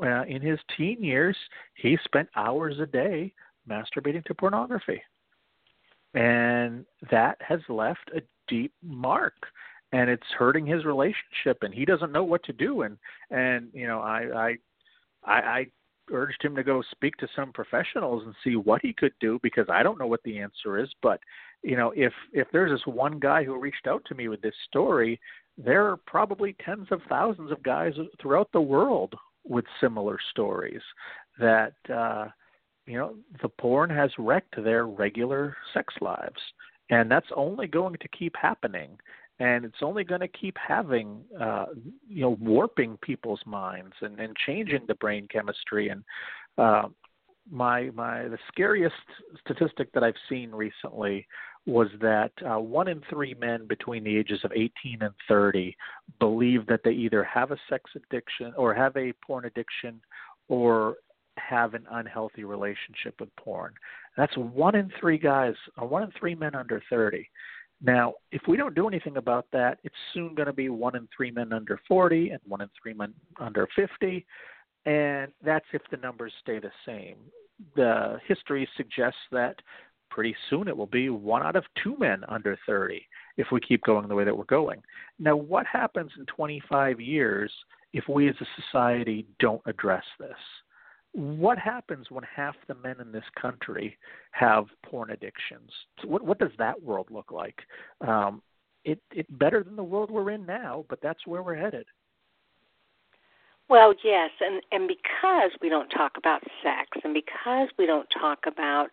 uh, in his teen years he spent hours a day masturbating to pornography. And that has left a deep mark and it's hurting his relationship and he doesn't know what to do. And and you know i i i, I urged him to go speak to some professionals and see what he could do because I don't know what the answer is. But you know if if there's this one guy who reached out to me with this story there are probably tens of thousands of guys throughout the world with similar stories that uh you know the porn has wrecked their regular sex lives. And that's only going to keep happening and it's only going to keep having uh you know warping people's minds and and changing the brain chemistry and uh my my the scariest statistic that i've seen recently was that uh, one in three men between the ages of 18 and 30 believe that they either have a sex addiction or have a porn addiction or have an unhealthy relationship with porn. That's one in three guys, or one in three men under 30. Now, if we don't do anything about that, it's soon going to be one in three men under 40 and one in three men under 50, and that's if the numbers stay the same. The history suggests that pretty soon it will be one out of two men under 30 if we keep going the way that we're going. Now, what happens in 25 years if we as a society don't address this? What happens when half the men in this country have porn addictions? What what does that world look like? Um, it it's better than the world we're in now, but that's where we're headed. Well, yes, and and because we don't talk about sex, and because we don't talk about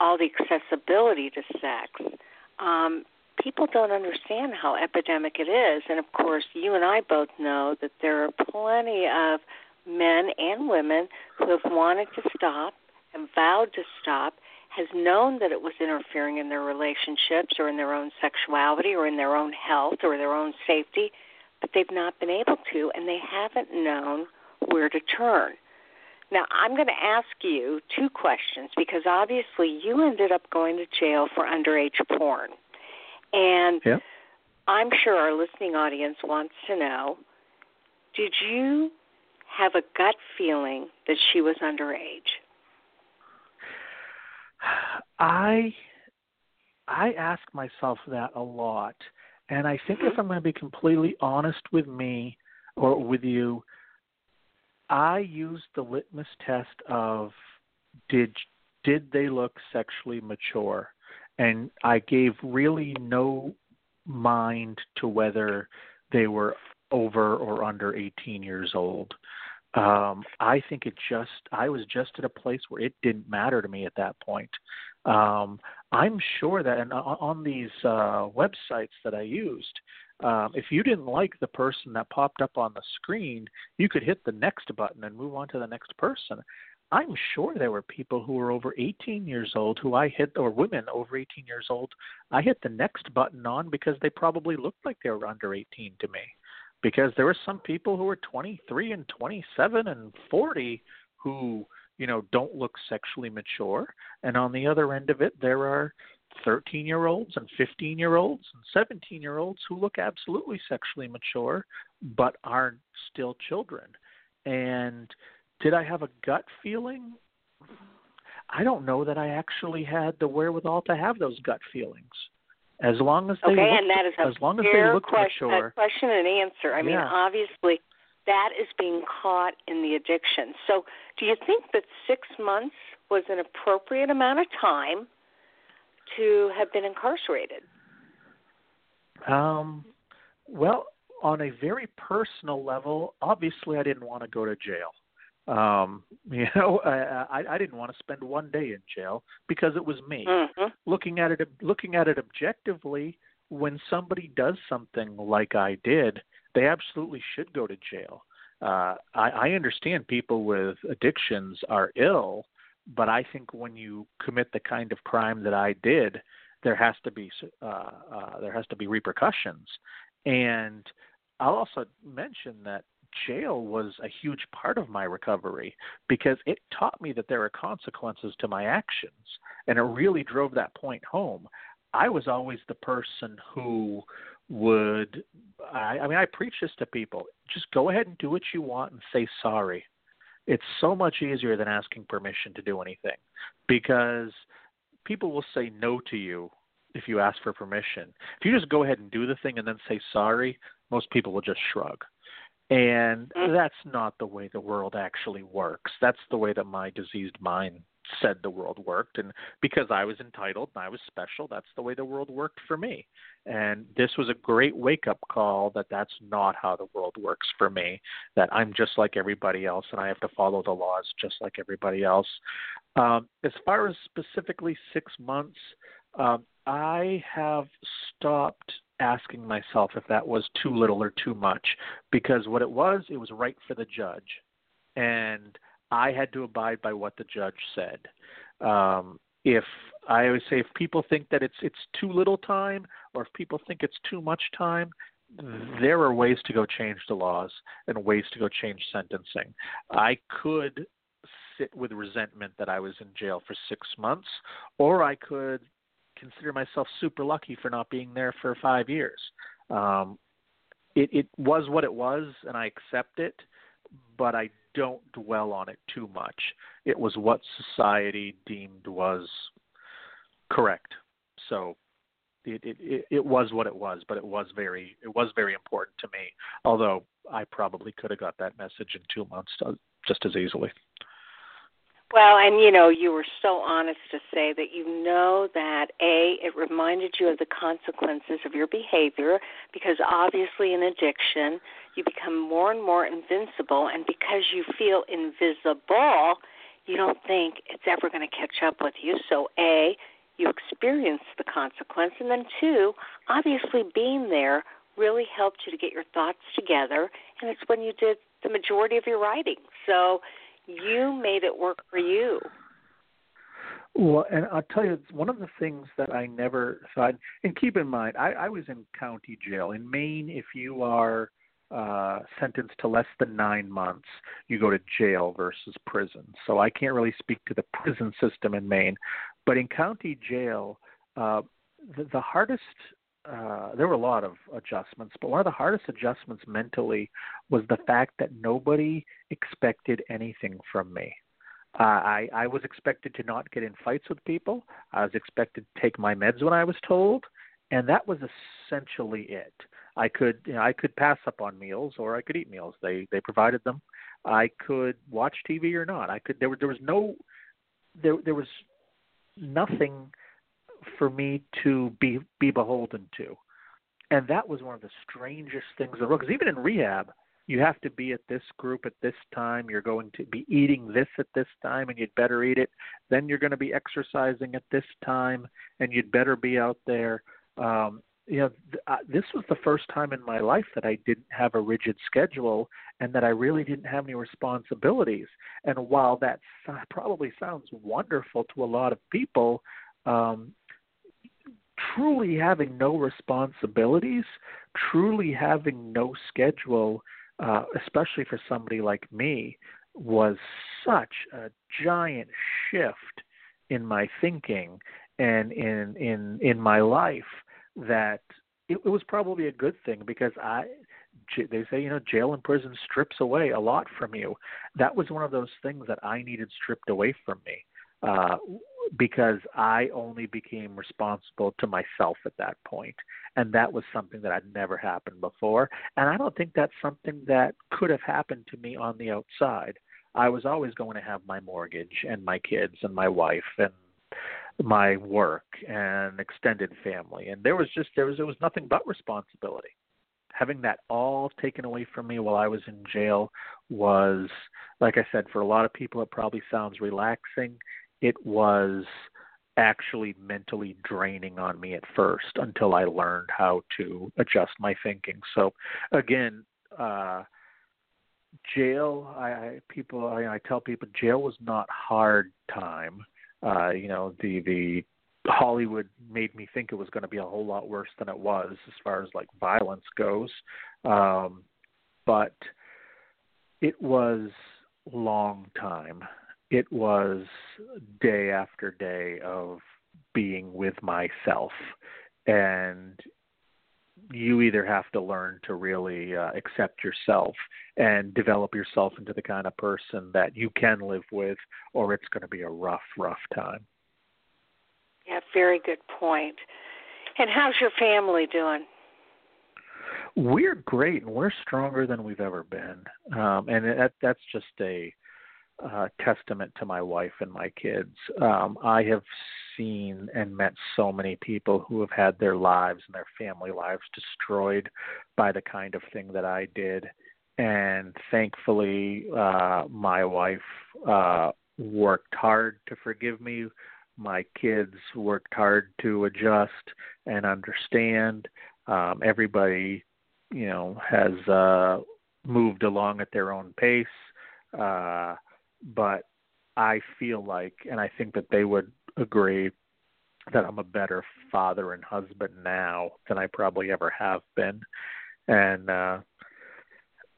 all the accessibility to sex, um, people don't understand how epidemic it is. And of course, you and I both know that there are plenty of men and women who have wanted to stop and vowed to stop has known that it was interfering in their relationships or in their own sexuality or in their own health or their own safety, but they've not been able to and they haven't known where to turn. Now, I'm going to ask you two questions because obviously you ended up going to jail for underage porn. And yeah. I'm sure our listening audience wants to know did you have a gut feeling that she was underage? I I ask myself that a lot. And I think if mm-hmm. I'm going to be completely honest with me or with you, I used the litmus test of did did they look sexually mature? And I gave really no mind to whether they were over or under 18 years old. Um, I think it just I was just at a place where it didn't matter to me at that point. Um, I'm sure that and on these uh, websites that I used, um, if you didn't like the person that popped up on the screen, you could hit the next button and move on to the next person. I'm sure there were people who were over 18 years old who I hit, or women over 18 years old, I hit the next button on because they probably looked like they were under 18 to me. Because there were some people who were 23 and 27 and 40 who, you know, don't look sexually mature. And on the other end of it, there are 13 year olds and 15 year olds and 17 year olds who look absolutely sexually mature but are still children. And did I have a gut feeling? I don't know that I actually had the wherewithal to have those gut feelings. As long as they okay, looked, and that is a as long as they looked question, mature. question and answer. I mean, Yeah. obviously, that is being caught in the addiction. So, do you think that six months was an appropriate amount of time to have been incarcerated? Um, well, on a very personal level, obviously, I didn't want to go to jail. Um, you know, I, I I didn't want to spend one day in jail because it was me. Mm-hmm. Looking at it, looking at it objectively, when somebody does something like I did, they absolutely should go to jail. Uh, I, I understand people with addictions are ill, but I think when you commit the kind of crime that I did, there has to be uh, uh, there has to be repercussions. And I'll also mention that jail was a huge part of my recovery because it taught me that there are consequences to my actions, and it really drove that point home. I was always the person who would I, I mean I preach this to people just go ahead and do what you want and say sorry. It's so much easier than asking permission to do anything because people will say no to you if you ask for permission. If you just go ahead and do the thing and then say sorry most people will just shrug and that's not the way the world actually works. That's the way that my diseased mind said the world worked. And because I was entitled and I was special that's the way the world worked for me. And this was a great wake up call that that's not how the world works for me that I'm just like everybody else and I have to follow the laws just like everybody else. Um, as far as specifically 6 months um, I have stopped asking myself if that was too little or too much because what it was it was right for the judge and I had to abide by what the judge said. Um, if I always say if people think that it's it's too little time or if people think it's too much time, there are ways to go change the laws and ways to go change sentencing. I could sit with resentment that I was in jail for six months, or I could consider myself super lucky for not being there for five years. Um, it, it was what it was, and I accept it, but I don't dwell on it too much. It was what society deemed was correct. So it, it it was what it was, but it was very it was very important to me. Although I probably could have got that message in two months uh, just as easily. Well, and you know, you were so honest to say that you know that A, it reminded you of the consequences of your behavior because obviously in addiction, you become more and more invincible, and because you feel invisible, you don't think it's ever going to catch up with you. So, A, you experience the consequence, and then two, obviously being there really helped you to get your thoughts together, and it's when you did the majority of your writing. So, you made it work for you. Well, and I'll tell you, one of the things that I never thought, and keep in mind, I, I was in county jail. In Maine, if you are uh, sentenced to less than nine months, you go to jail versus prison. So I can't really speak to the prison system in Maine. But in county jail, uh, the, the hardest uh, there were a lot of adjustments, but one of the hardest adjustments mentally was the fact that nobody expected anything from me. Uh, I, I was expected to not get in fights with people. I was expected to take my meds when I was told, and that was essentially it. I could you know, I could pass up on meals or I could eat meals. They they provided them. I could watch TV or not. I could there there was no there there was nothing for me to be be beholden to. and that was one of the strangest things in the world. Because even in rehab, you have to be at this group at this time. You're going to be eating this at this time, and you'd better eat it. Then you're going to be exercising at this time, and you'd better be out there. Um, you know, th- uh, this was the first time in my life that I didn't have a rigid schedule and that I really didn't have any responsibilities. And while that probably sounds wonderful to a lot of people, um, truly having no responsibilities, truly having no schedule, uh, especially for somebody like me, was such a giant shift in my thinking and in in in my life that it, it was probably a good thing because I they say you know jail and prison strips away a lot from you. That was one of those things that I needed stripped away from me uh, because I only became responsible to myself at that point, and that was something that had never happened before. And I don't think that's something that could have happened to me on the outside. I was always going to have my mortgage and my kids and my wife and my work and extended family and there was just there was there was nothing but responsibility having that all taken away from me while I was in jail was like I said for a lot of people it probably sounds relaxing it was actually mentally draining on me at first until I learned how to adjust my thinking so again uh jail I, I people I, I tell people jail was not hard time uh, you know, the the Hollywood made me think it was going to be a whole lot worse than it was as far as like violence goes. Um, but it was long time. It was day after day of being with myself and you either have to learn to really uh, accept yourself and develop yourself into the kind of person that you can live with, or it's going to be a rough, rough time. Yeah, very good point. And how's your family doing? We're great, and we're stronger than we've ever been. Um, and that, that's just a testament to my wife and my kids. Um, I have seen and met so many people who have had their lives and their family lives destroyed by the kind of thing that I did. And thankfully, uh, my wife uh, worked hard to forgive me. My kids worked hard to adjust and understand. Um, everybody, you know, has uh, moved along at their own pace. Uh, but I feel like, and I think that they would agree that I'm a better father and husband now than I probably ever have been. And uh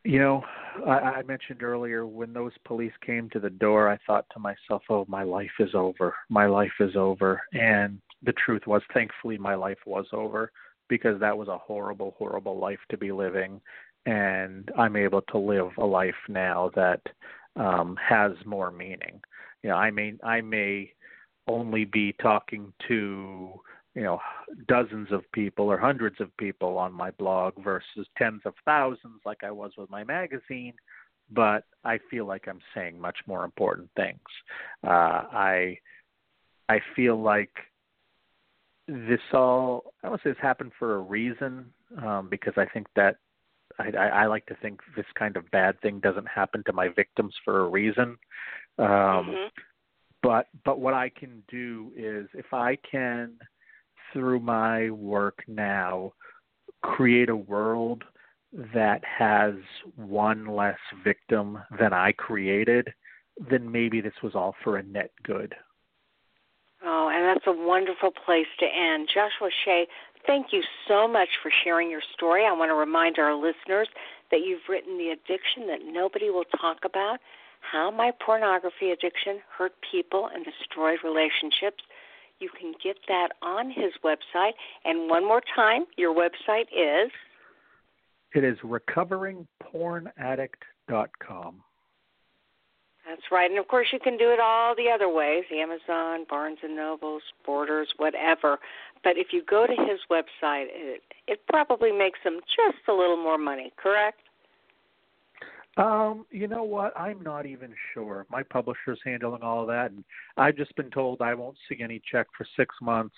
you know, I, I mentioned earlier when those police came to the door, I thought to myself, "Oh, my life is over. My life is over." And the truth was, thankfully, my life was over because that was a horrible, horrible life to be living, and I'm able to live a life now that um, has more meaning. You know, I may I may only be talking to you know dozens of people or hundreds of people on my blog versus tens of thousands like I was with my magazine but I feel like I'm saying much more important things uh I I feel like this all I don't say this happened for a reason um because I think that I, I, I like to think this kind of bad thing doesn't happen to my victims for a reason um mm-hmm but but what I can do is if I can through my work now create a world that has one less victim than I created, then maybe this was all for a net good. Oh, and that's a wonderful place to end. Joshua Shea, thank you so much for sharing your story. I want to remind our listeners that you've written The Addiction That Nobody Will Talk About how My Pornography Addiction Hurt People and Destroyed Relationships. You can get that on his website. And one more time, your website is? It is recoveringpornaddict.com. That's right. And of course, you can do it all the other ways Amazon, Barnes and Nobles, Borders, whatever. But if you go to his website, it, it probably makes him just a little more money, correct? Um, you know what? I'm not even sure. My publisher's handling all of that, and I've just been told I won't see any check for six months.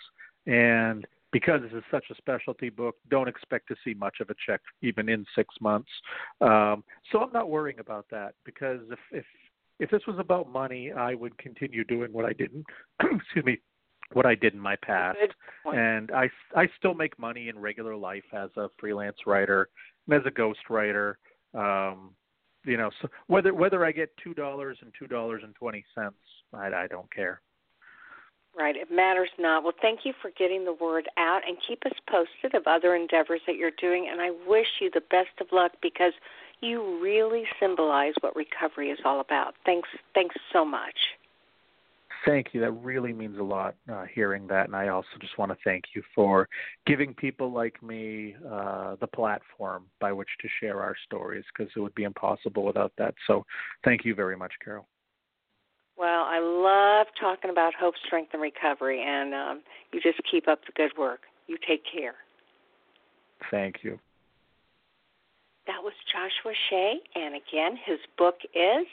And because this is such a specialty book, don't expect to see much of a check even in six months. Um, so I'm not worrying about that because if if if this was about money, I would continue doing what I did. Not excuse me, what I did in my past, and I I still make money in regular life as a freelance writer and as a ghost writer. Um, you know, so whether whether I get two dollars and two dollars and twenty cents, I, I don't care. Right, it matters not. Well, thank you for getting the word out and keep us posted of other endeavors that you're doing. And I wish you the best of luck because you really symbolize what recovery is all about. Thanks, thanks so much. Thank you. That really means a lot uh, hearing that. And I also just want to thank you for giving people like me uh, the platform by which to share our stories because it would be impossible without that. So thank you very much, Carol. Well, I love talking about hope, strength, and recovery, and um, you just keep up the good work. You take care. Thank you. That was Joshua Shea, and again, his book is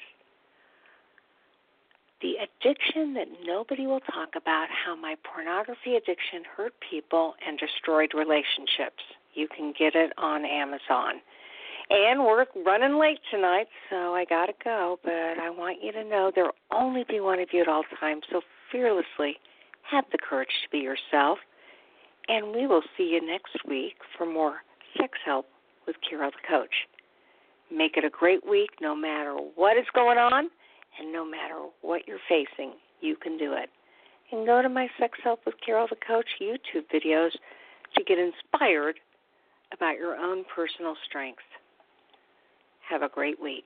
The Addiction That Nobody Will Talk About How My Pornography Addiction Hurt People and Destroyed Relationships. You can get it on Amazon. And we're running late tonight, so I got to go. But I want you to know there will only be one of you at all times. So fearlessly have the courage to be yourself. And we will see you next week for more sex help with Carol the Coach. Make it a great week no matter what is going on and no matter what you're facing. You can do it. And go to my Sex Help with Carol the Coach YouTube videos to get inspired about your own personal strength. Have a great week.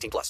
18 plus.